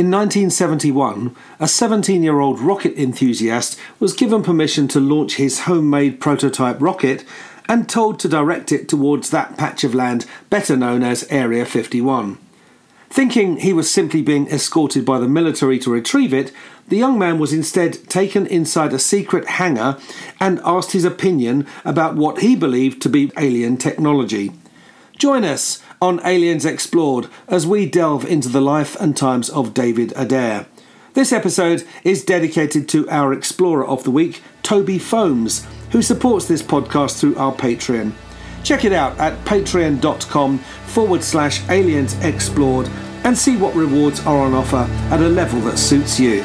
In 1971, a 17 year old rocket enthusiast was given permission to launch his homemade prototype rocket and told to direct it towards that patch of land better known as Area 51. Thinking he was simply being escorted by the military to retrieve it, the young man was instead taken inside a secret hangar and asked his opinion about what he believed to be alien technology. Join us on Aliens Explored as we delve into the life and times of David Adair. This episode is dedicated to our Explorer of the Week, Toby Foams, who supports this podcast through our Patreon. Check it out at patreon.com forward slash aliens explored and see what rewards are on offer at a level that suits you.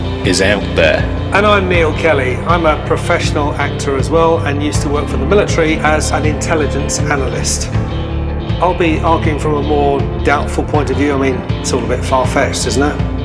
is out there. And I'm Neil Kelly. I'm a professional actor as well and used to work for the military as an intelligence analyst. I'll be arguing from a more doubtful point of view. I mean, it's all a bit far fetched, isn't it?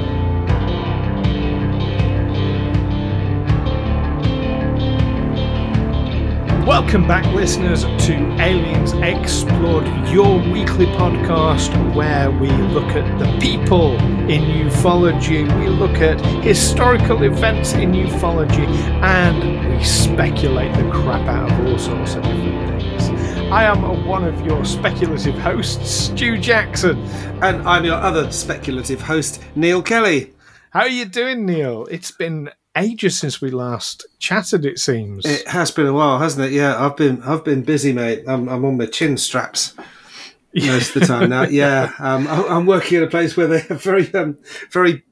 Welcome back, listeners, to Aliens Explored, your weekly podcast where we look at the people in ufology, we look at historical events in ufology, and we speculate the crap out of all sorts of different things. I am one of your speculative hosts, Stu Jackson. And I'm your other speculative host, Neil Kelly. How are you doing, Neil? It's been ages since we last chatted. It seems It has been a while, hasn't it? Yeah, I've been I've been busy, mate. I'm, I'm on my chin straps most of the time now. Yeah, um, I- I'm working at a place where they have very um, very.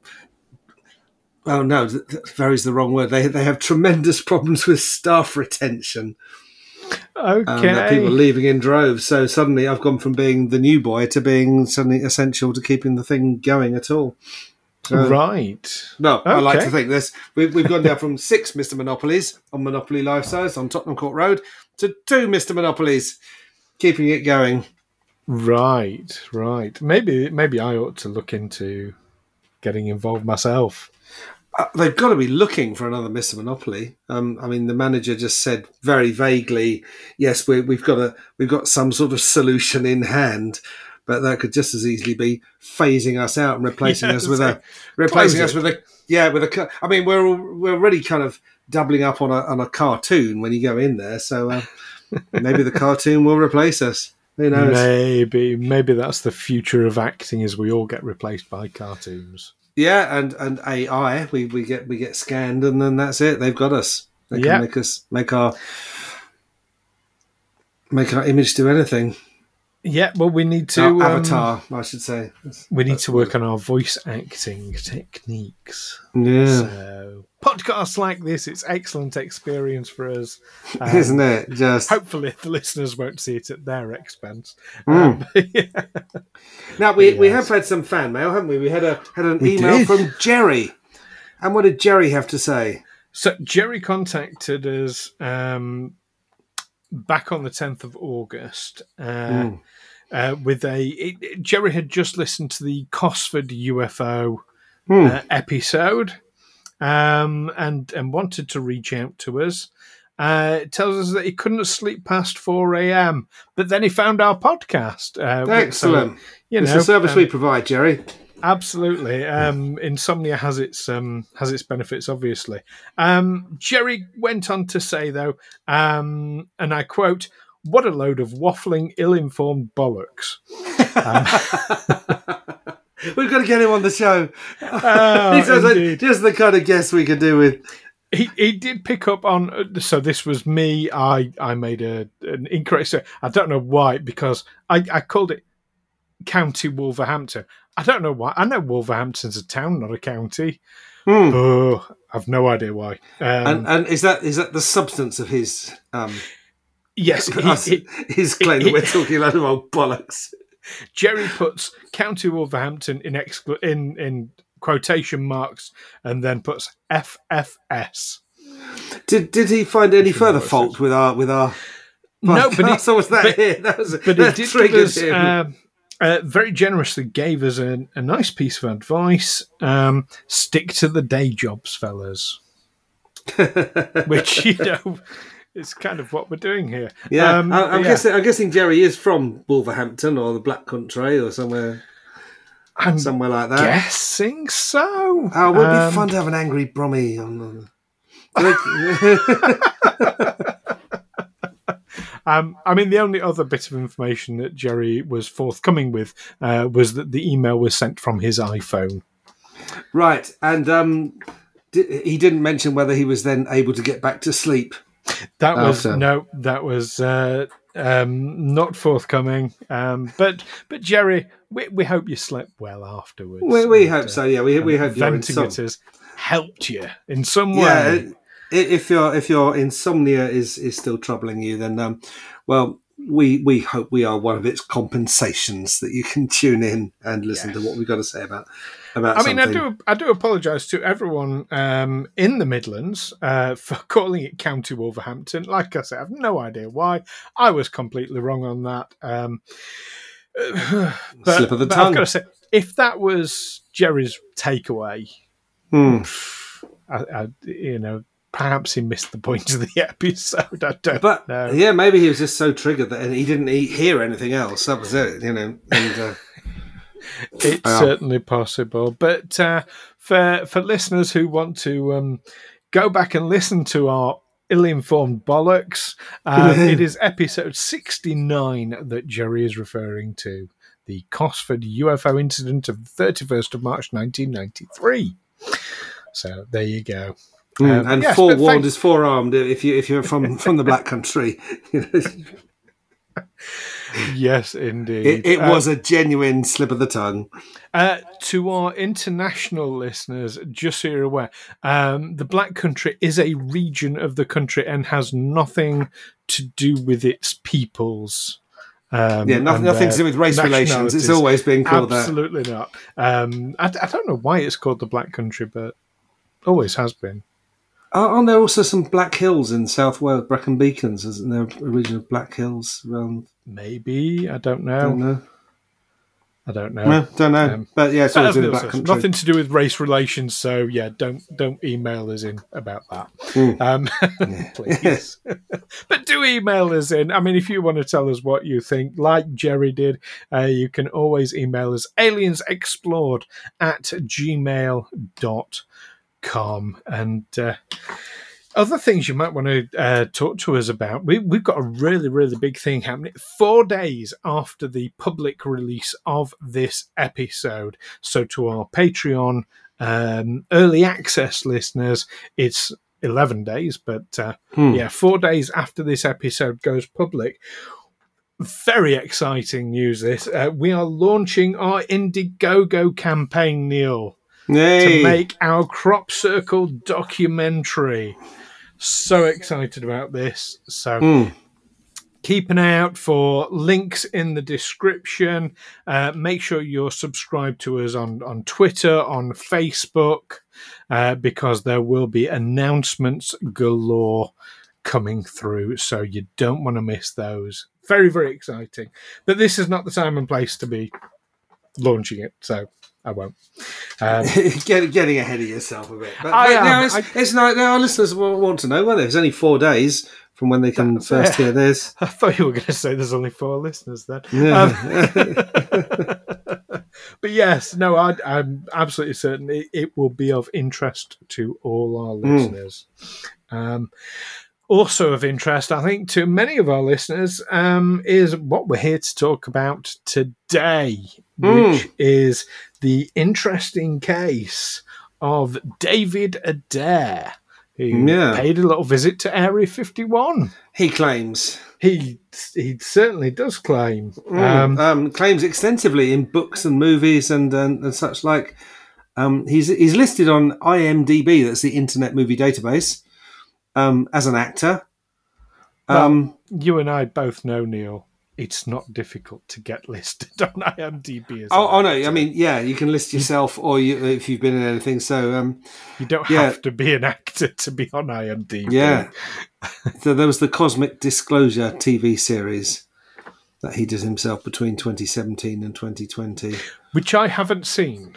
Oh no, very is the wrong word. They they have tremendous problems with staff retention. okay. Um, people leaving in droves. So suddenly, I've gone from being the new boy to being suddenly essential to keeping the thing going at all. So- right. No, I like to think this. We've, we've gone down from six Mr. Monopolies on Monopoly Life Size on Tottenham Court Road to two Mr. Monopolies, keeping it going. Right, right. Maybe maybe I ought to look into getting involved myself. Uh, they've got to be looking for another Mr. Monopoly. Um, I mean, the manager just said very vaguely, "Yes, we, we've got a we've got some sort of solution in hand." But that could just as easily be phasing us out and replacing Yeah, us with so a replacing us with a yeah with a. I mean, we're we're already kind of doubling up on a on a cartoon when you go in there. So uh, maybe the cartoon will replace us. Who knows? Maybe maybe that's the future of acting as we all get replaced by cartoons. Yeah, and and AI, we, we get we get scanned, and then that's it. They've got us. They can Yeah. make us make our make our image do anything. Yeah, well we need to Our um, avatar, I should say. we need to work on our voice acting techniques. Yeah, So podcasts like this, it's excellent experience for us. Um, isn't it? Just Hopefully, the listeners won't see it at their expense. Mm. Um, yeah. now we, we have had some fan mail, haven't we? We had a had an We email did. from Jerry, and what did Jerry have to say? So Jerry contacted us um, back on the tenth of August uh, Mm. Uh, with a. It, it- Jerry had just listened to the Cosford UFO Hmm. uh, episode, um, and and wanted to reach out to us. Uh, it tells us that he couldn't sleep past four a.m., but then he found our podcast. Uh, Excellent. you it's know, a service um, we provide, Jerry. Absolutely. Um, insomnia has its um, has its benefits, obviously. Um, Jerry went on to say, though, um, and I quote, "What a load of waffling, ill-informed bollocks." We've got to get him on the show. Oh, he sounds like just the kind of guest we could do with. he, he did pick up on. So this was me. I I made a an incorrect. So I don't know why because I I called it County Wolverhampton. I don't know why. I know Wolverhampton's a town, not a county. Oh, I've no idea why. Um, And and is that is that the substance of his um yes, he, he, his claim that we're talking about old bollocks? Jerry puts County Wolverhampton in in in quotation marks and then puts FFS. Did did he find any further fault with our with our? No, but he- podcast, or was that but- it? That was But he that did us, um, uh, very generously gave us a, a nice piece of advice. Um, stick to the day jobs, fellas. Which you know is kind of what we're doing here. yeah, Um, I, I'm yeah. guessing. I'm guessing Jerry is from Wolverhampton or the Black Country or somewhere I'm somewhere like that. guessing so. Oh, it would Um, be fun to have an angry Brummy on. on Um, I mean, the only other bit of information that Jerry was forthcoming with uh, was that the email was sent from his iPhone. right, and um, di- he didn't mention whether he was then able to get back to sleep. That was After. no, that was uh, um, not forthcoming. Um, but but Jerry, we, we hope you slept well afterwards. We, we And, hope uh, so. Yeah, we we hope you're some, has helped you in some yeah. way. If your if your insomnia is is still troubling you, then um, well, we we hope we are one of its compensations that you can tune in and listen to what we've got to say about about. I mean, I do I do apologise to everyone um, in the Midlands uh, for calling it County Wolverhampton. Like I said, I've no idea why. I was completely wrong on that. Um, but, Slip of the tongue. I've got to say, if that was Jerry's takeaway, Hmm. I, I, you know, perhaps he missed the point of the episode. I don't But know. yeah, maybe he was just so triggered that he didn't hear anything else. That was it, you know. And uh, It's Yeah. certainly possible. But uh, for for listeners who want to um, go back and listen to our ill-informed bollocks, uh, it is episode sixty-nine that Jerry is referring to. The Cosford UFO incident of the 31st of March 1993. So there you go. Mm, Um, and yes, forewarned is forearmed if you if you're from from the Black Country. Yes, indeed. it, it Uh, was a genuine slip of the tongue. Uh, to our international listeners, just so you're aware, um, the Black Country is a region of the country and has nothing to do with its peoples. Um, Yeah, nothing, nothing to do with race relations. It's always been called that. Absolutely not. Um, I, I don't know why it's called the Black Country, but always has been. Are- Aren't there also some Black Hills in South Wales, Brecon Beacons? Isn't there a region of Black Hills around? Maybe I don't know. I don't know. I don't know. No, don't know. Um, but yeah, it's always been the says, Country. nothing to do with race relations, so yeah, don't don't email us in about that, Mm. um, please. but do email us in. I mean, if you want to tell us what you think, like Jerry did, uh, you can always email us aliensexplored at gmail.com. and. Uh, other things you might want to uh, talk to us about. We, we've got a really, really big thing happening four days after the public release of this episode. So, to our Patreon um, early access listeners, it's 11 days, but uh, Hmm. yeah, four days after this episode goes public. Very exciting news, this. Uh, we are launching our Indiegogo campaign, Neil Hey. to make our crop circle documentary. So excited about this. So Hmm. keep an eye out for links in the description. Uh, make sure you're subscribed to us on, on Twitter, on Facebook, uh, because there will be announcements galore coming through. So you don't want to miss those. Very, very exciting. But this is not the time and place to be launching it. So I won't. Um, Get, getting ahead of yourself a bit. But, I but am. no, it's, I- it's not. No, our listeners will want to know. Well, it's only four days from when they can first it. hear this. I thought you were going to say there's only four listeners then. Yeah. Um, but yes, no, I, I'm absolutely certain it, it will be of interest to all our Mm. listeners. Um, also of interest, I think, to many of our listeners um, is what we're here to talk about today, Mm. which is the interesting case of David Adair. He Yeah. paid a little visit to Area 51. He claims. He he certainly does claim. Um, Um, claims extensively in books and movies and and, and such like. Um, he's he's listed on IMDb, that's the Internet Movie Database, um, as an actor. Um, you and I both know, Neil, it's not difficult to get listed on IMDb. As oh, oh no. I mean, yeah, you can list yourself or you, if you've been in anything. So, um, you don't yeah. have to be an actor to be on IMDb. yeah. so there was the Cosmic Disclosure TV series that he did himself between 2017 and 2020. which I haven't seen.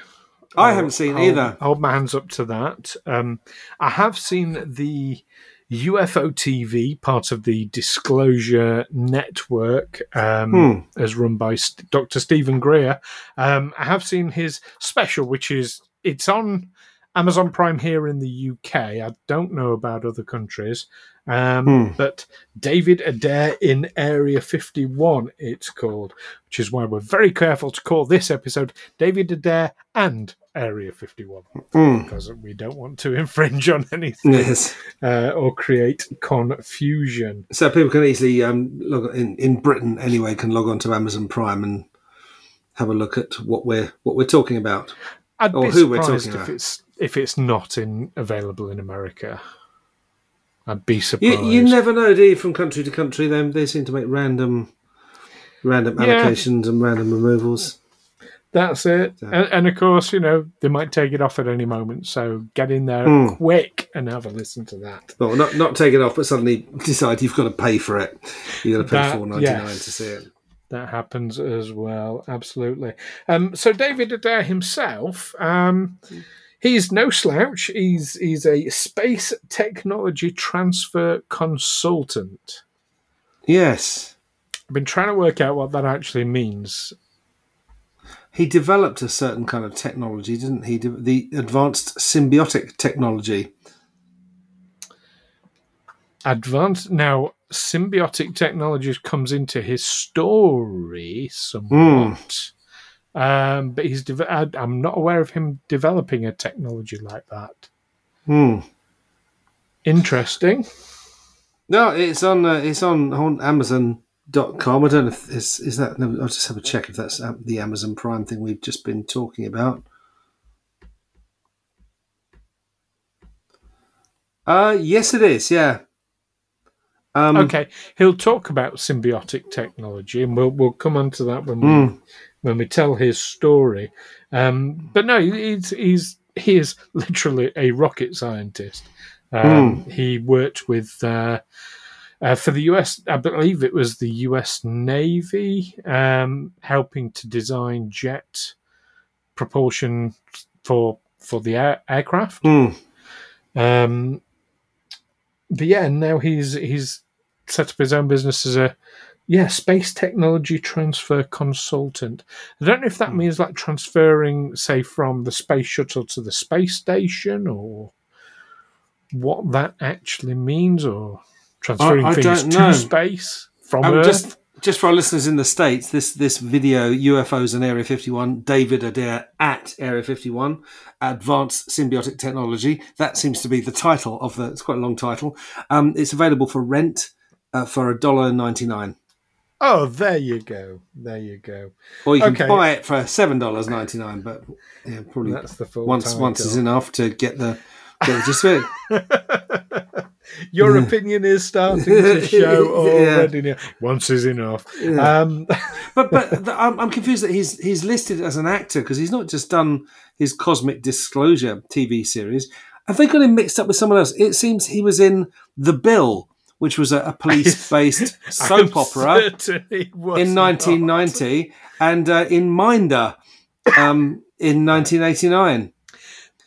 I haven't seen I'll either. Hold my hands up to that. Um, I have seen the UFO TV, part of the Disclosure Network, um, Hmm. as run by St- Dr. Steven Greer. Um, I have seen his special, which is it's on Amazon Prime here in the UK. I don't know about other countries. Um, Hmm. But David Adair in Area 51, it's called, which is why we're very careful to call this episode David Adair and Area 51, Mm. because we don't want to infringe on anything Yes. uh, or create confusion. So people can easily um, log in in Britain anyway can log on to Amazon Prime and have a look at what we're what we're talking about. I'd Or who we're talking if about. it's if it's not in available in America. I'd be You, surprised. you never know, do you? From country to country, they they seem to make random random Yeah. allocations and random removals. That's it. So- And, and of course, you know, they might take it off at any moment. So get in there Hmm. quick and have a listen to that. Well, not not take it off, but suddenly decide you've got to pay for it. You've got to pay That- four ninety nine yes. to see it. That happens as well. Absolutely. Um, so David Adair himself, um, he's no slouch. He's he's a space technology transfer consultant. Yes, I've been trying to work out what that actually means. he developed a certain kind of technology, didn't he? The advanced symbiotic technology. Advanced now, symbiotic technologies comes into his story somewhat. Hmm. Um, but he's. De- I, I'm not aware of him developing a technology like that. Hmm. Interesting. No, it's on uh, it's on, on Amazon.com. I don't know if this is that. No, I'll just have a check if that's uh, the Amazon Prime thing we've just been talking about. Uh yes, it is. Yeah. Um, Okay, he'll talk about symbiotic technology, and we'll we'll come on to that when we Mm. When we tell his story. Um, but no, he's he's he is literally a rocket scientist. Um, He worked with uh, uh, for the US, I believe it was the US Navy, um, helping to design jet propulsion for for the air, aircraft. mm. Um, but yeah, now he's he's set up his own business as a yeah space technology transfer consultant. I don't know if that means like transferring, say, from the space shuttle to the space station, or what that actually means, or transferring I things don't to know. space from Um, Earth. just just for our listeners in the states, this this video UFOs and Area 51, David Adair at Area 51, Advanced Symbiotic Technology. That seems to be the title of the. It's quite a long title. Um, it's available for rent uh, for a dollar ninety nine, oh, there you go, there you go. or you can Okay. buy it for seven dollars ninety nine. But yeah, probably That's the full once once is enough to get the get gist it. Your opinion is starting to show already. now. Once is enough. Um, But but the, I'm, I'm confused that he's he's listed as an actor because he's not just done his Cosmic Disclosure TV series. Have they got him mixed up with someone else? It seems he was in The Bill, which was a, a police-based soap opera certain he was in not. 1990, and uh, in Minder um, in 1989.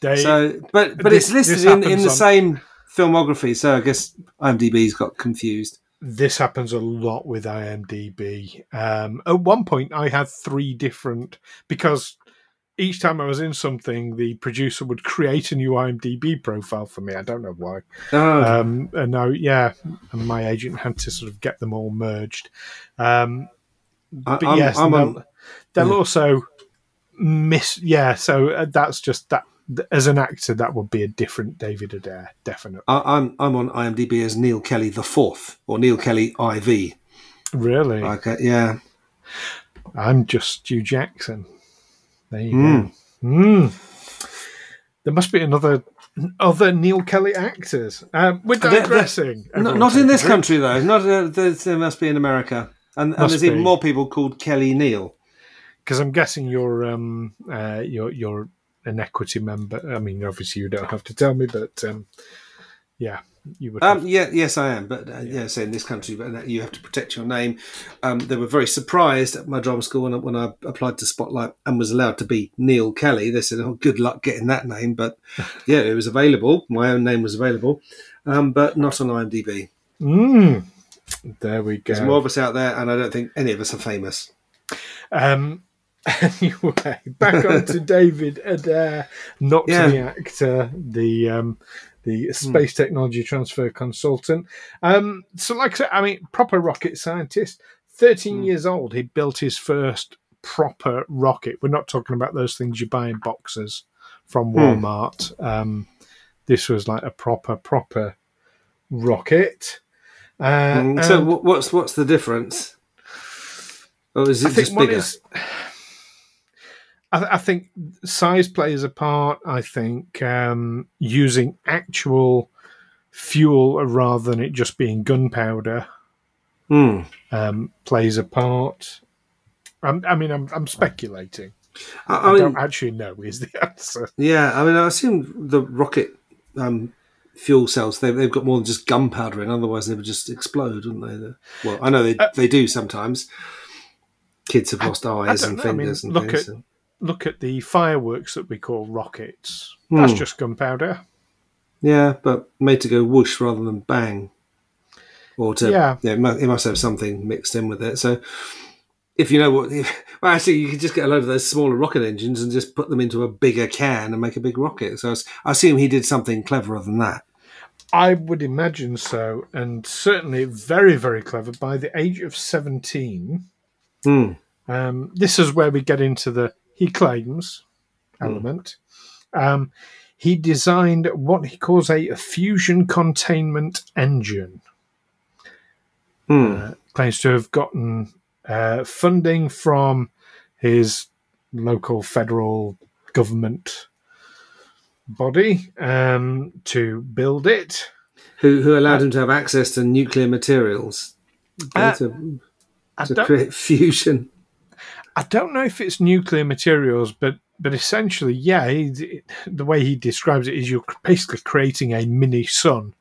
They- So, but but This- it's listed in, in the on- same filmography. So I guess IMDb's got confused. this happens a lot with IMDb. Um, at one point, I had three different because each time I was in something, the producer would create a new IMDb profile for me. I don't know why. Oh, Um, and now, yeah, and my agent had to sort of get them all merged. Um, but I'm, yes, I'm they'll, on, they'll also miss. Yeah, so uh, that's just that as an actor, that would be a different David Adair, definitely. I, I'm I'm on IMDb as Neil Kelly the fourth or Neil Kelly IV. Really, Okay, yeah. I'm just Stu Jackson. There you Mm. go. Mm. There must be another other Neil Kelly actors. Um, we're They're- they're- digressing. Not in this country though. Not uh, there must be in America, and, and there's even more people called Kelly Neil. because I'm guessing you're um uh you're you're an equity member. I mean, obviously you don't have to tell me, but um yeah, you would. Um, yeah, yes, I am. But uh, yeah, so in this country, but uh, you have to protect your name. Um, they were very surprised at my drama school when I, when I applied to Spotlight and was allowed to be Neil Kelly. They said, "Oh, good luck getting that name." But yeah, it was available. My own name was available, um, but not on IMDb. Mm, there we go. There's more of us out there, and I don't think any of us are famous. Um, anyway, back on to David Adair, not Yeah. the actor, the um, the space technology transfer consultant. Um, so, like I said, I mean, proper rocket scientist. Thirteen Hmm. years old, he built his first proper rocket. We're not talking about those things you buy in boxes from Hmm. Walmart. Um, this was like a proper, proper rocket. Uh, Mm, so what's what's the difference? Or is it I just bigger? is. I, I think size plays a part. I think um, using actual fuel rather than it just being gunpowder Hmm. um, plays a part. I'm, I mean, I'm, I'm speculating. I, I, I mean, don't actually know is the answer. Yeah, I mean, I assume the rocket um, fuel cells they've, they've got more than just gunpowder in. Otherwise, they would just explode, wouldn't they? The- Well, I know they they do sometimes. Kids have lost eyes Uh, and. I mean, fingers and look things. at- Look at the fireworks that we call rockets. That's just gunpowder. yeah, but made to go whoosh rather than bang, or to Yeah. yeah, it must, it must have something mixed in with it. So. If you know what, if, well, actually, you could just get a load of those smaller rocket engines and just put them into a bigger can and make a big rocket. So I assume he did something cleverer than that. I would imagine so, and certainly very, very clever. By the age of 17, Hmm. um, this is where we get into the he claims element. Um, he designed what he calls a fusion containment engine. Hmm. Uh, claims to have gotten uh, funding from his local federal government body um, to build it. who who allowed him to have access to nuclear materials Uh, to, to create fusion. I don't know if it's nuclear materials, but but essentially, yeah, he, the way he describes it is you're basically creating a mini sun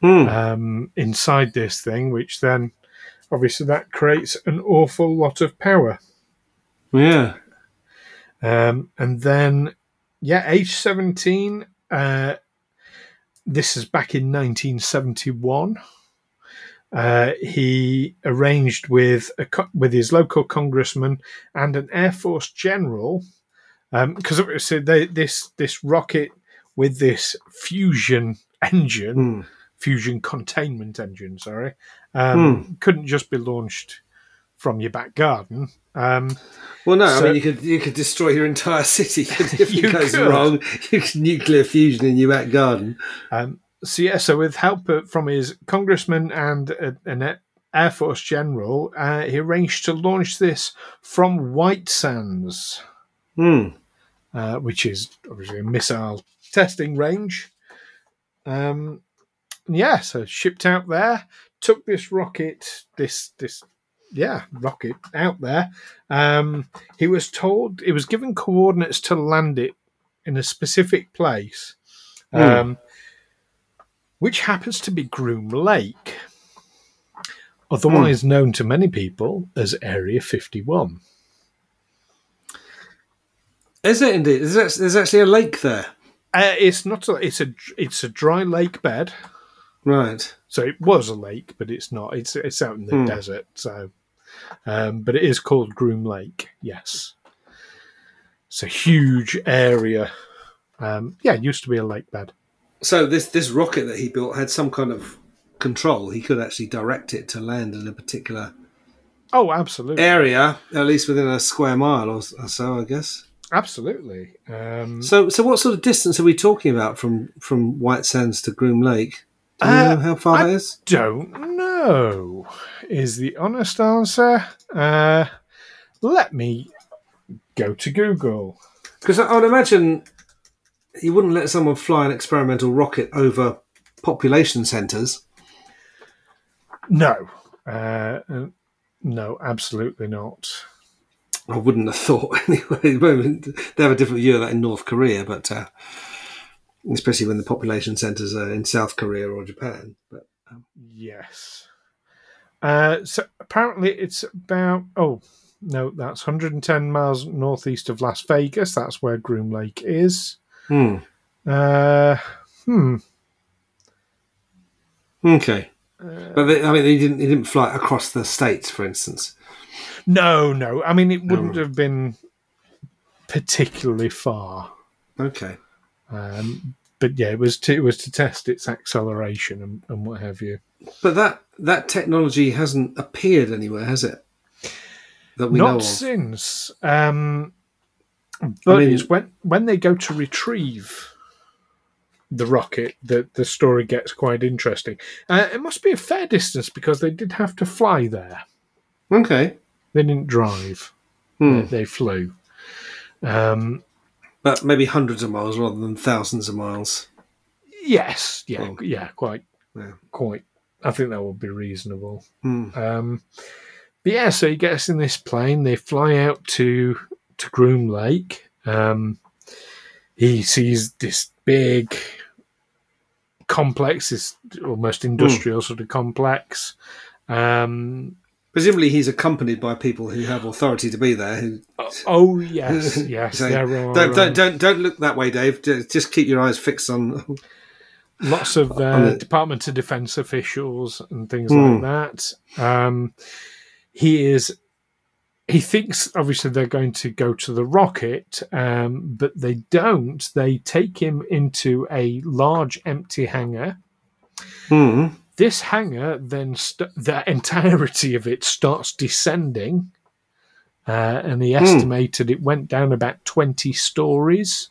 Hmm. um, inside this thing, which then obviously that creates an awful lot of power. yeah. Um, and then, yeah, age 17, uh, this is back in 1971. Uh, he arranged with a with his local congressman and an Air Force general because so this this rocket with this fusion engine, Hmm. fusion containment engine, sorry, um, couldn't just be launched from your back garden. Um, Well, no, I mean you could you could destroy your entire city if You it goes could. wrong. You could nuclear fusion in your back garden. Um, so yeah, so with help from his congressman and uh, an Air Force general, uh, he arranged to launch this from White Sands, Hmm. uh, which is obviously a missile testing range. Um, yeah, so shipped out there, took this rocket, this this yeah rocket out there. Um, he was told he was given coordinates to land it in a specific place. Hmm. Um, which happens to be Groom Lake, otherwise known to many people as Area 51. Is it indeed? Is that, there's actually a lake there, Uh, it's not a, it's a it's a dry lake bed, right? so it was a lake, but it's not. It's it's out in the Hmm. desert, so um, but it is called Groom Lake. Yes, it's a huge area. Um, yeah, it used to be a lake bed. So this this rocket that he built had some kind of control. He could actually direct it to land in a particular Oh, absolutely. area, at least within a square mile or, or so, I guess. Absolutely. Um, So, so what sort of distance are we talking about from from White Sands to Groom Lake? Do you Uh, know how far I- that is? don't know, is the honest answer. Uh, let me go to Google. Because I would imagine you wouldn't let someone fly an experimental rocket over population centres. No. Uh, uh, no, absolutely not. I wouldn't have thought anyway. They have a different view of that in North Korea, but uh, especially when the population centres are in South Korea or Japan. But Yes. Uh, so apparently it's about oh no, that's 110 miles northeast of Las Vegas. That's where Groom Lake is. Hmm, Uh, hmm. okay. Uh, But they, I mean, they didn't. He didn't fly across the states, for instance. No, no. I mean, it wouldn't have been particularly far. Okay. Um, but yeah, it was to it was to test its acceleration and, and what have you. But that that technology hasn't appeared anywhere, has it? That we know Not of. since. Um, but mean- it's when when they go to retrieve the rocket that the story gets quite interesting. Uh, it must be a fair distance because they did have to fly there. Okay. They didn't drive. Hmm. They, they flew. Um, But maybe hundreds of miles rather than thousands of miles. yes, yeah, Oh. yeah, quite, Yeah. quite. I think that would be reasonable. Hmm. Um, but yeah, so he gets in this plane. They fly out to to Groom Lake. Um, he sees this big complex, this almost industrial sort of complex. Um, Presumably, he's accompanied by people who have authority to be there. Who oh yes, yes, there are don't, um, don't don't don't look that way, Dave. Just keep your eyes fixed on. lots of on uh, the- Department of Defense officials and things Hmm. like that. Um, he is. He thinks obviously they're going to go to the rocket, um, but they don't. They take him into a large empty hangar. Hmm. This hangar then st- the entirety of it starts descending, uh, and he estimated it went down about twenty stories.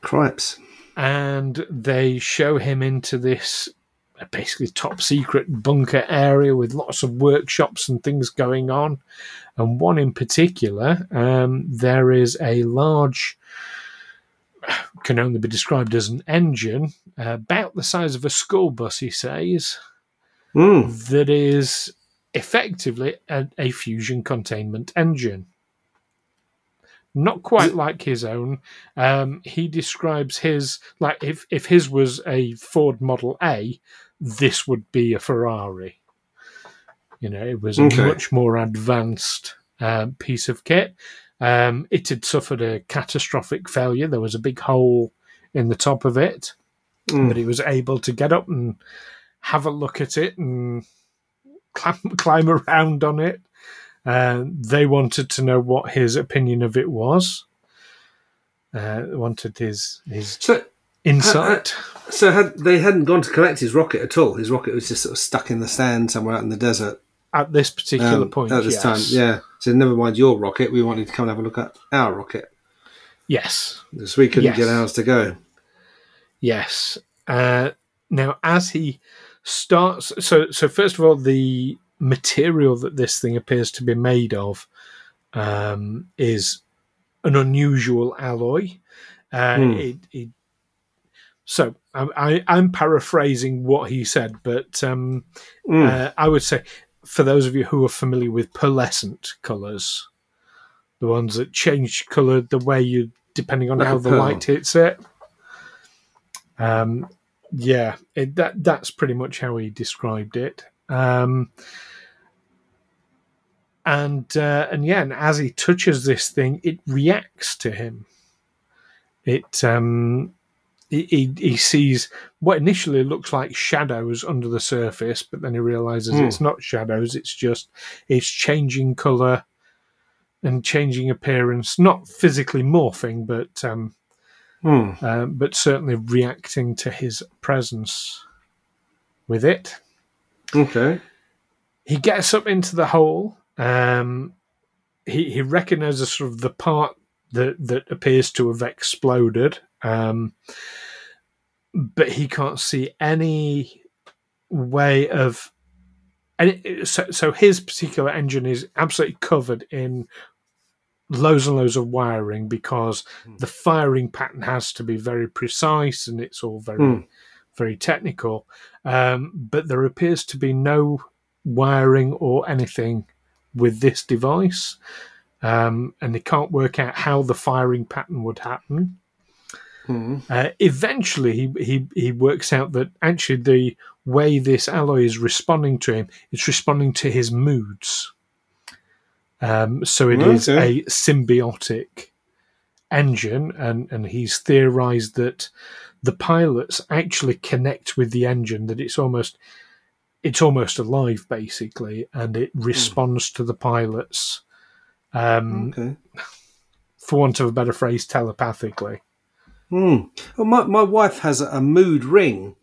Cripes. and they show him into this uh, basically top secret bunker area with lots of workshops and things going on. And one in particular, um, there is a large, can only be described as an engine, uh, about the size of a school bus, he says, Hmm. that is effectively a, a fusion containment engine. Not quite like his own. Um, he describes his like if if his was a Ford Model A, this would be a Ferrari. You know, it was a Okay. much more advanced um, piece of kit. Um, it had suffered a catastrophic failure. There was a big hole in the top of it, Hmm. but he was able to get up and have a look at it and climb, climb around on it. Uh, they wanted to know what his opinion of it was. Uh, wanted his his So insight. so had they hadn't gone to collect his rocket at all. His rocket was just sort of stuck in the sand somewhere out in the desert at this particular um, point. at this yes. time. Yeah. So never mind your rocket. We wanted to come and have a look at our rocket Yes. because we couldn't Yes. get ours to go. Yes. Uh, now, as he starts, so so first of all, the material that this thing appears to be made of um, is an unusual alloy. Uh, Hmm. it, it, so I, I, I'm paraphrasing what he said, but um, Hmm. uh, I would say for those of you who are familiar with pearlescent colours, the ones that change colour the way you depending on Like how the pearl. light hits it. Um, yeah, it, that that's pretty much how he described it. Um, and uh, and yeah, and as he touches this thing, it reacts to him. It um, he, he, sees what initially looks like shadows under the surface, but then he realizes Hmm. it's not shadows; it's just it's changing color and changing appearance, not physically morphing, but um, Hmm. um, but certainly reacting to his presence with it. Okay. He gets up into the hole. Um, he he recognizes sort of the part that that appears to have exploded. Um, but he can't see any way of. And so, so his particular engine is absolutely covered in loads and loads of wiring because Hmm. the firing pattern has to be very precise and it's all very Hmm. very technical. Um, but there appears to be no wiring or anything with this device, um, and they can't work out how the firing pattern would happen. Hmm. Uh, eventually, he, he he works out that actually the way this alloy is responding to him, it's responding to his moods. Um, so it is Okay. a symbiotic engine, and and he's theorized that the pilots actually connect with the engine. That it's almost it's almost alive basically, and it responds to the pilots. Um, Okay. for want of a better phrase, telepathically. Hmm. Well, my, my wife has a mood ring,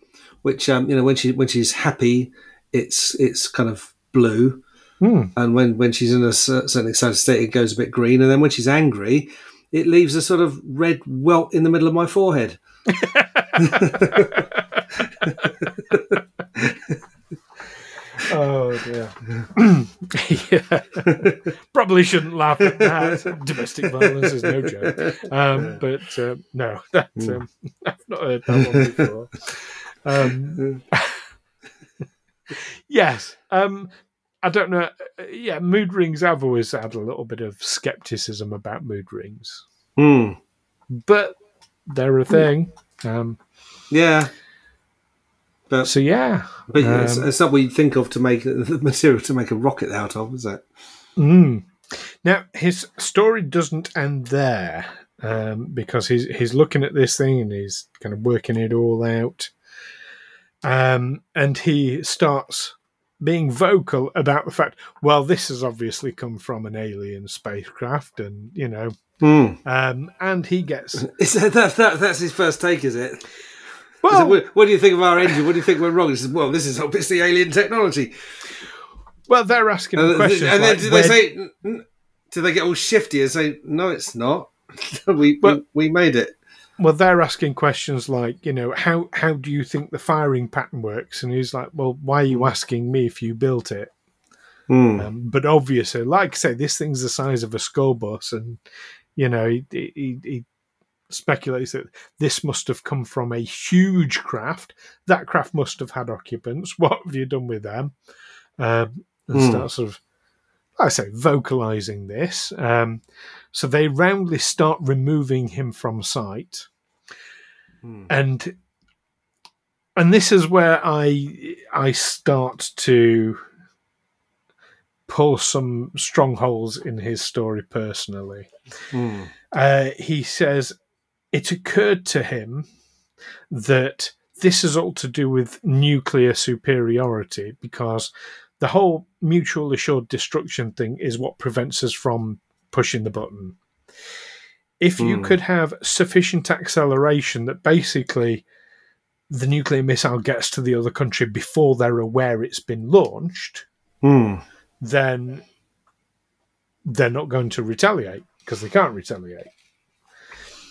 which um, you know when she when she's happy, it's it's kind of blue, Hmm. and when when she's in a certain excited state, it goes a bit green, and then when she's angry, it leaves a sort of red welt in the middle of my forehead. Oh dear. yeah. Probably shouldn't laugh at that. Domestic violence is no joke. Um, but um, no, that, um, I've not heard that one before. Um, yes. Um, I don't know. Uh, Yeah, mood rings. I've always had a little bit of skepticism about mood rings, Hmm. but they're a thing. Um, Yeah. But so yeah. but yeah, it's, Um, it's not what you think of to make the material to make a rocket out of, is it? Mm. Now his story doesn't end there um, because he's he's looking at this thing and he's kind of working it all out, um, and he starts being vocal about the fact, well, this has obviously come from an alien spacecraft, and you know, Hmm. um, and he gets that, that, that's his first take, is it? Well, what, what do you think of our engine? What do you think went wrong? He says, well, this is obviously alien technology. well, they're asking And, questions and then like, do they say, "N- n- do they get all shifty and say, no, it's not. we, Well- we we made it. well, they're asking questions like, you know, how how do you think the firing pattern works? And he's like, well, why are you asking me if you built it? Hmm. Um, but obviously, like I say, this thing's the size of a school bus, and you know, he, he, he speculates that this must have come from a huge craft. That craft must have had occupants. What have you done with them? Um, and Hmm. start sort of, I say, vocalizing this. Um, so they roundly start removing him from sight, Hmm. and and this is where I I start to pull some strongholds in his story personally. Hmm. Uh, he says it occurred to him that this is all to do with nuclear superiority because the whole mutual assured destruction thing is what prevents us from pushing the button. If you Hmm. could have sufficient acceleration that basically the nuclear missile gets to the other country before they're aware it's been launched, Hmm. then they're not going to retaliate because they can't retaliate.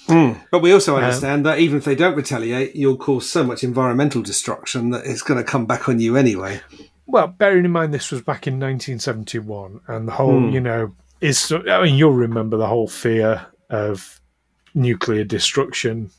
Hmm. But we also Um, understand that even if they don't retaliate, you'll cause so much environmental destruction that it's going to come back on you anyway. Well, bearing in mind this was back in 1971, and the whole, Hmm. you know, is I mean, you'll remember the whole fear of nuclear destruction.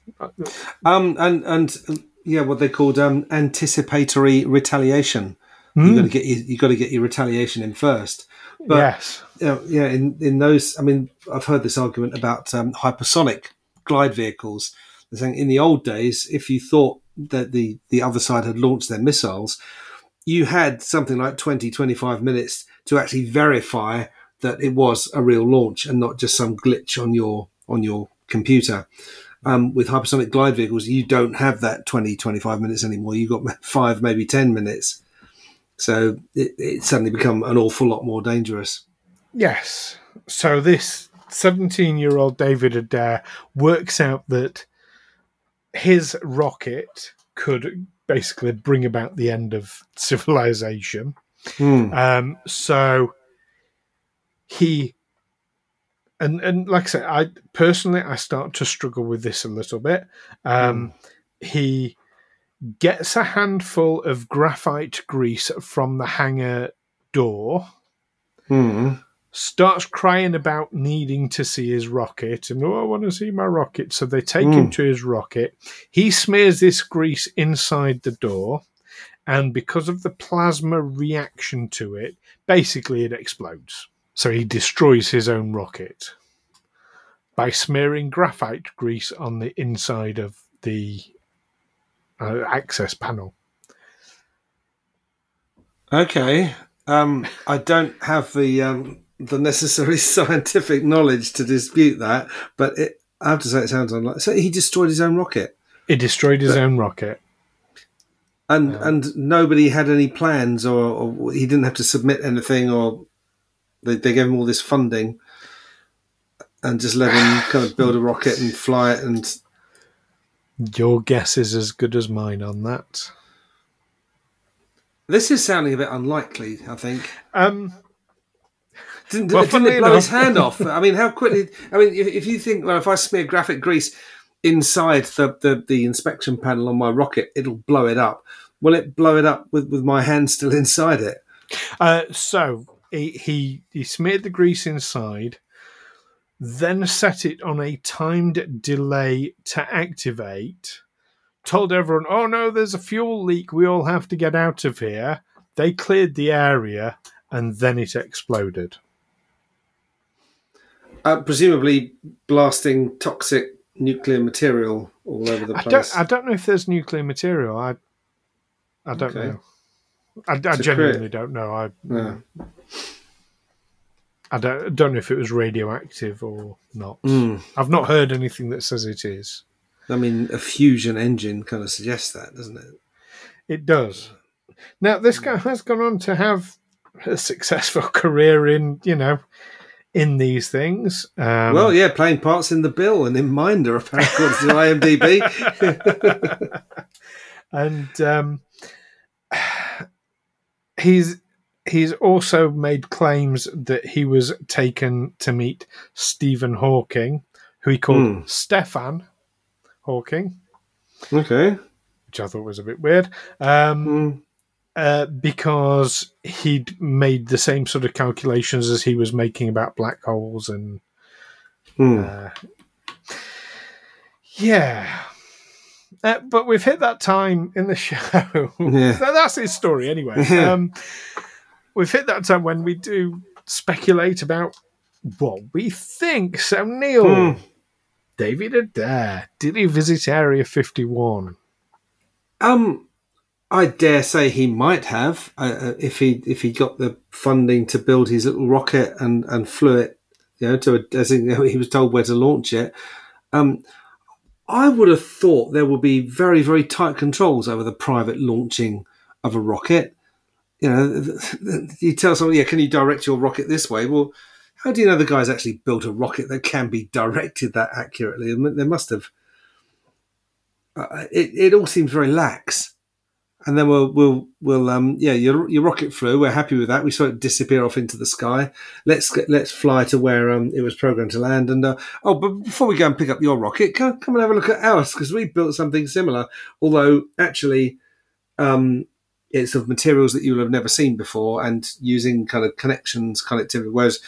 Um, and and um, yeah, what they called um, anticipatory retaliation. You Hmm, got to get your, you got to get your retaliation in first. but- yes. you know, yeah, in, in those, I mean, I've heard this argument about um, hypersonic glide vehicles. They're saying in the old days, if you thought that the, the other side had launched their missiles, you had something like 20, 25 minutes to actually verify that it was a real launch and not just some glitch on your on your computer. Um, with hypersonic glide vehicles, you don't have that 20, 25 minutes anymore. You've got five, maybe 10 minutes. So it, it suddenly become an awful lot more dangerous. Yes. So this 17 year old David Adair works out that his rocket could basically bring about the end of civilization. Hmm. Um, so he and and like I said, I personally I start to struggle with this a little bit. Um, He gets a handful of graphite grease from the hangar door, Hmm. Starts crying about needing to see his rocket, and oh, I want to see my rocket. So they take him Mm. to his rocket. He smears this grease inside the door, and because of the plasma reaction to it, basically it explodes. So he destroys his own rocket by smearing graphite grease on the inside of the uh, access panel. Okay. Um, I don't have the um, the necessary scientific knowledge to dispute that, but it, I have to say it sounds unlikely. So he destroyed his own rocket, He destroyed his own rocket. and and nobody had any plans, or, or he didn't have to submit anything, or they, they gave him all this funding, and just let him kind of build a rocket and fly it. And Your guess is as good as mine on that. this is sounding a bit unlikely. I think. Um, Didn't, Well, didn't it blow his hand off? I mean, how quickly? I mean, if, if you think, well, if I smear graphite grease inside the, the, the inspection panel on my rocket, it'll blow it up. Will it blow it up with, with my hand still inside it? uh, so he, he he smeared the grease inside, then set it on a timed delay to activate. Told everyone, "Oh no, there's a fuel leak. We all have to get out of here." They cleared the area, and then it exploded. Uh, presumably blasting toxic nuclear material all over the I place. don't I don't know if there's nuclear material. I I don't Okay. know. I, I genuinely create- don't know. I Yeah. I don't, don't know if it was radioactive or not. Mm. I've not heard anything that says it is. I mean, a fusion engine kind of suggests that, doesn't it? It does. Now, this guy has gone on to have a successful career in, you know, in these things. Um, well, yeah, playing parts in The Bill and in Minder, apparently, according to IMDb. and um, he's he's also made claims that he was taken to meet Stephen Hawking, who he called Hmm. Stefan Hawking, okay. which I thought was a bit weird. Um, Mm. Uh, because he'd made the same sort of calculations as he was making about black holes and Mm. uh, yeah. Uh, but we've hit that time in the show. Yeah. That's his story anyway. Um, we've hit that time when we do speculate about what we think. So, Neil, Mm. David Adair, did he visit Area 51? Um, I dare say he might have uh, uh, if he if he got the funding to build his little rocket and and flew it, you know, to a, as in, he was told where to launch it. Um, I would have thought there would be very very tight controls over the private launching of a rocket. You know, you tell someone, yeah, can you direct your rocket this way? Well, how do you know the guy's actually built a rocket that can be directed that accurately? They must have. Uh, it, it all seems very lax. And then we'll we'll we'll um yeah your your rocket flew. We're happy with that. We saw it disappear off into the sky. Let's get, let's fly to where um it was programmed to land. And uh, oh, but before we go and pick up your rocket, come, come and have a look at ours because we built something similar. Although actually, um, it's of materials that you'll have never seen before and using kind of connections connectivity. Whereas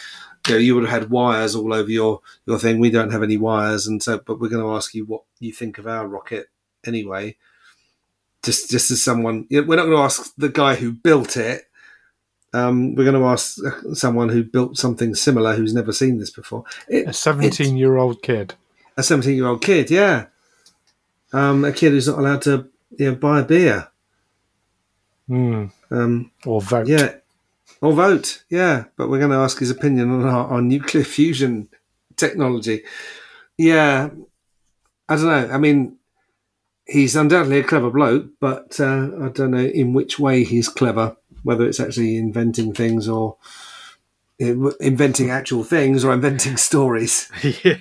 you know you would have had wires all over your your thing. We don't have any wires, and so but we're going to ask you what you think of our rocket anyway just just as someone we're not going to ask the guy who built it um, we're going to ask someone who built something similar who's never seen this before. It, A 17 year old kid. a 17 year old kid yeah. Um, a kid who's not allowed to you know, buy a beer. Hmm. um, Or vote. yeah. Or vote yeah. But we're going to ask his opinion on our, our nuclear fusion technology. Yeah. I don't know. I mean he's undoubtedly a clever bloke, but uh, I don't know in which way he's clever. Whether it's actually inventing things or inventing actual things or inventing stories. yeah.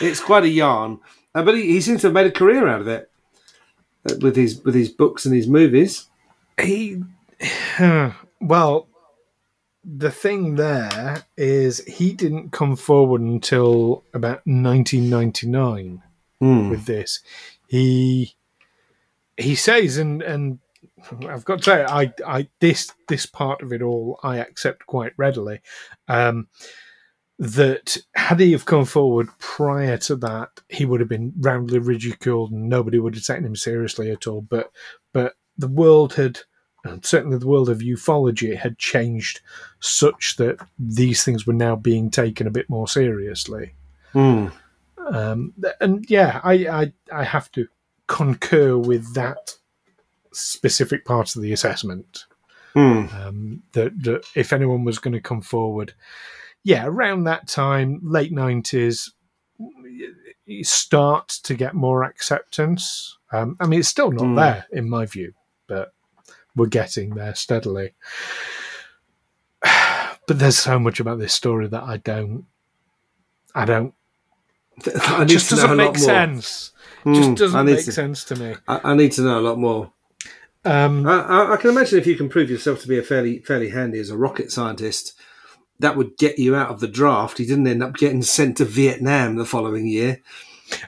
It's quite a yarn, uh, but he, he seems to have made a career out of it uh, with his with his books and his movies. he well the thing there is he didn't come forward until about 1999 Hmm. with this. He he says, and and I've got to say, I I this this part of it all I accept quite readily. Um, that had he have come forward prior to that, he would have been roundly ridiculed and nobody would have taken him seriously at all. But but the world had, and certainly the world of ufology had changed such that these things were now being taken a bit more seriously. Hmm. Um, and yeah, I, I I have to concur with that specific part of the assessment. Hmm. Um, that, that if anyone was going to come forward, yeah, around that time, late nineties, you start to get more acceptance. Um, I mean, it's still not Mm. there in my view, but we're getting there steadily. But there's so much about this story that I don't, I don't I need just to doesn't a lot make more. sense. Hmm. Just doesn't make to- sense to me. I, I need to know a lot more. Um, I, I, can imagine if you can prove yourself to be a fairly fairly handy as a rocket scientist, that would get you out of the draft. He didn't end up getting sent to Vietnam the following year.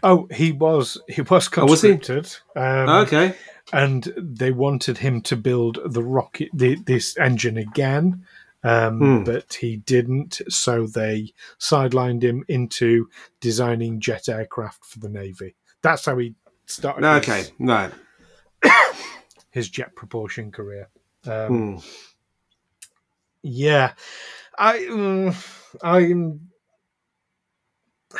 oh, he was he was Oh, was conscripted, um, okay. and they wanted him to build the rocket the, this engine again, um, Hmm. but he didn't. So they sidelined him into designing jet aircraft for the navy. That's how he started. No, his- okay. Right. his jet propulsion career. Um, Hmm. Yeah, I mm, I'm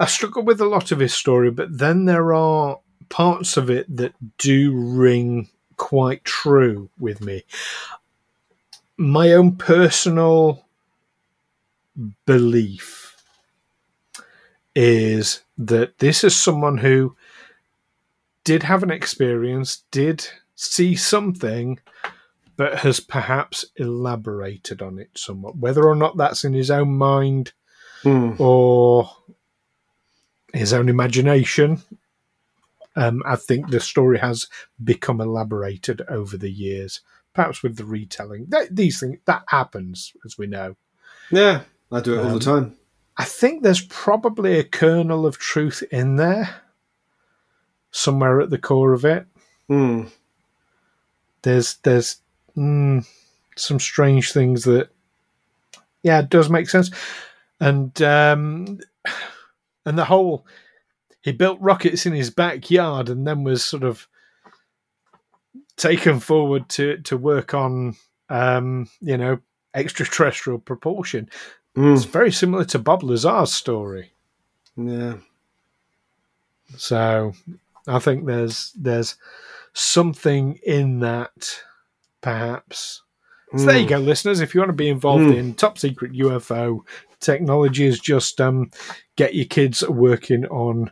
I struggle with a lot of his story, but then there are parts of it that do ring quite true with me. My own personal belief is that this is someone who did have an experience, did see something, but has perhaps elaborated on it somewhat. Whether or not that's in his own mind Hmm. or his own imagination, um, I think the story has become elaborated over the years. Perhaps with the retelling, Th- these things that happens, as we know. Yeah, I do it all Um, the time. I think there's probably a kernel of truth in there, somewhere at the core of it. Hmm. there's there's mm, some strange things that yeah it does make sense and um and the whole he built rockets in his backyard and then was sort of taken forward to to work on um you know extraterrestrial propulsion Hmm. it's very similar to bob lazar's story Yeah. So I think there's there's something in that, perhaps. So there you Hmm. go, listeners. If you want to be involved Mm. in top secret UFO technology, is just um, get your kids working on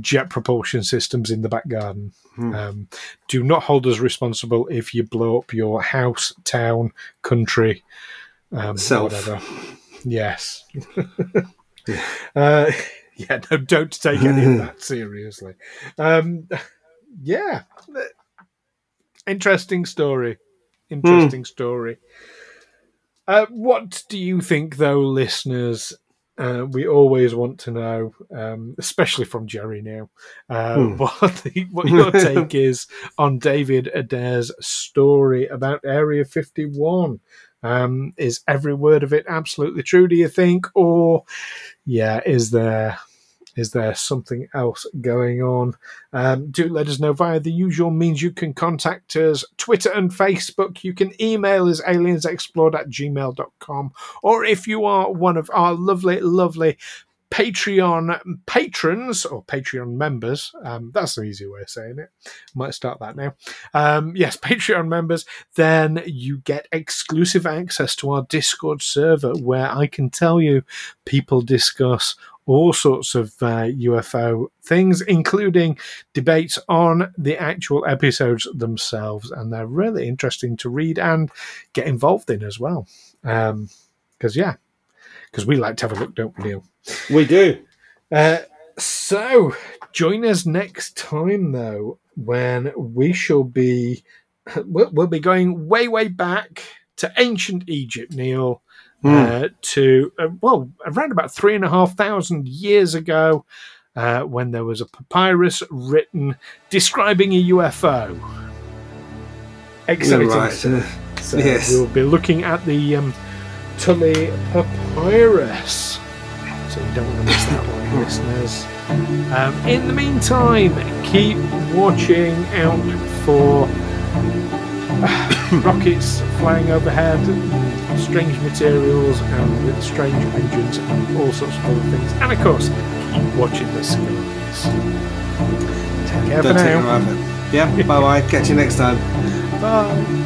jet propulsion systems in the back garden. Hmm. Um, do not hold us responsible if you blow up your house, town, country, um, Self. whatever. Yes. uh, yeah, no, don't take any of that seriously. Um, yeah, interesting story. Interesting story. Uh, what do you think, though, listeners? Uh, we always want to know, um, especially from Jerry now, uh, Hmm. what the, what your take is on David Adair's story about Area Fifty One. Um, is every word of it absolutely true? Do you think, or yeah, is there is there something else going on? Um, do let us know via the usual means. You can contact us Twitter and Facebook. You can email us aliensexplored at gmail.com. Or if you are one of our lovely, lovely Patreon patrons or Patreon members, um, that's the easy way of saying it. Might start that now. Um, yes, Patreon members, then you get exclusive access to our Discord server where I can tell you people discuss all sorts of uh, UFO things, including debates on the actual episodes themselves. And they're really interesting to read and get involved in as well. Because, yeah, because we like to have a look, don't we, Neil? We do. Uh, so, join us next time, though, when we shall be we'll, we'll be going way, way back to ancient Egypt, Neil, mm. uh, to, uh, well, around about three and a half thousand years ago, uh, when there was a papyrus written describing a UFO. Exciting. Right. So yes. We'll be looking at the um, Tulli Papyrus. So you don't want to miss that one, listeners. Um, in the meantime, keep watching out for rockets flying overhead, strange materials, and strange engines, and all sorts of other things. And of course, keep watching the skies. Take care Don't for now. Yeah, bye bye. Catch you next time. Bye.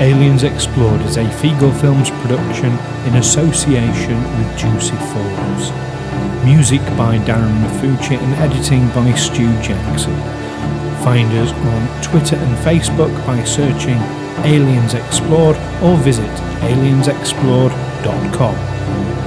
Aliens Explored is a Figo Films production in association with Juicy Falls. Music by Darren Mafucci and editing by Stu Jackson. Find us on Twitter and Facebook by searching Aliens Explored or visit aliensexplored.com.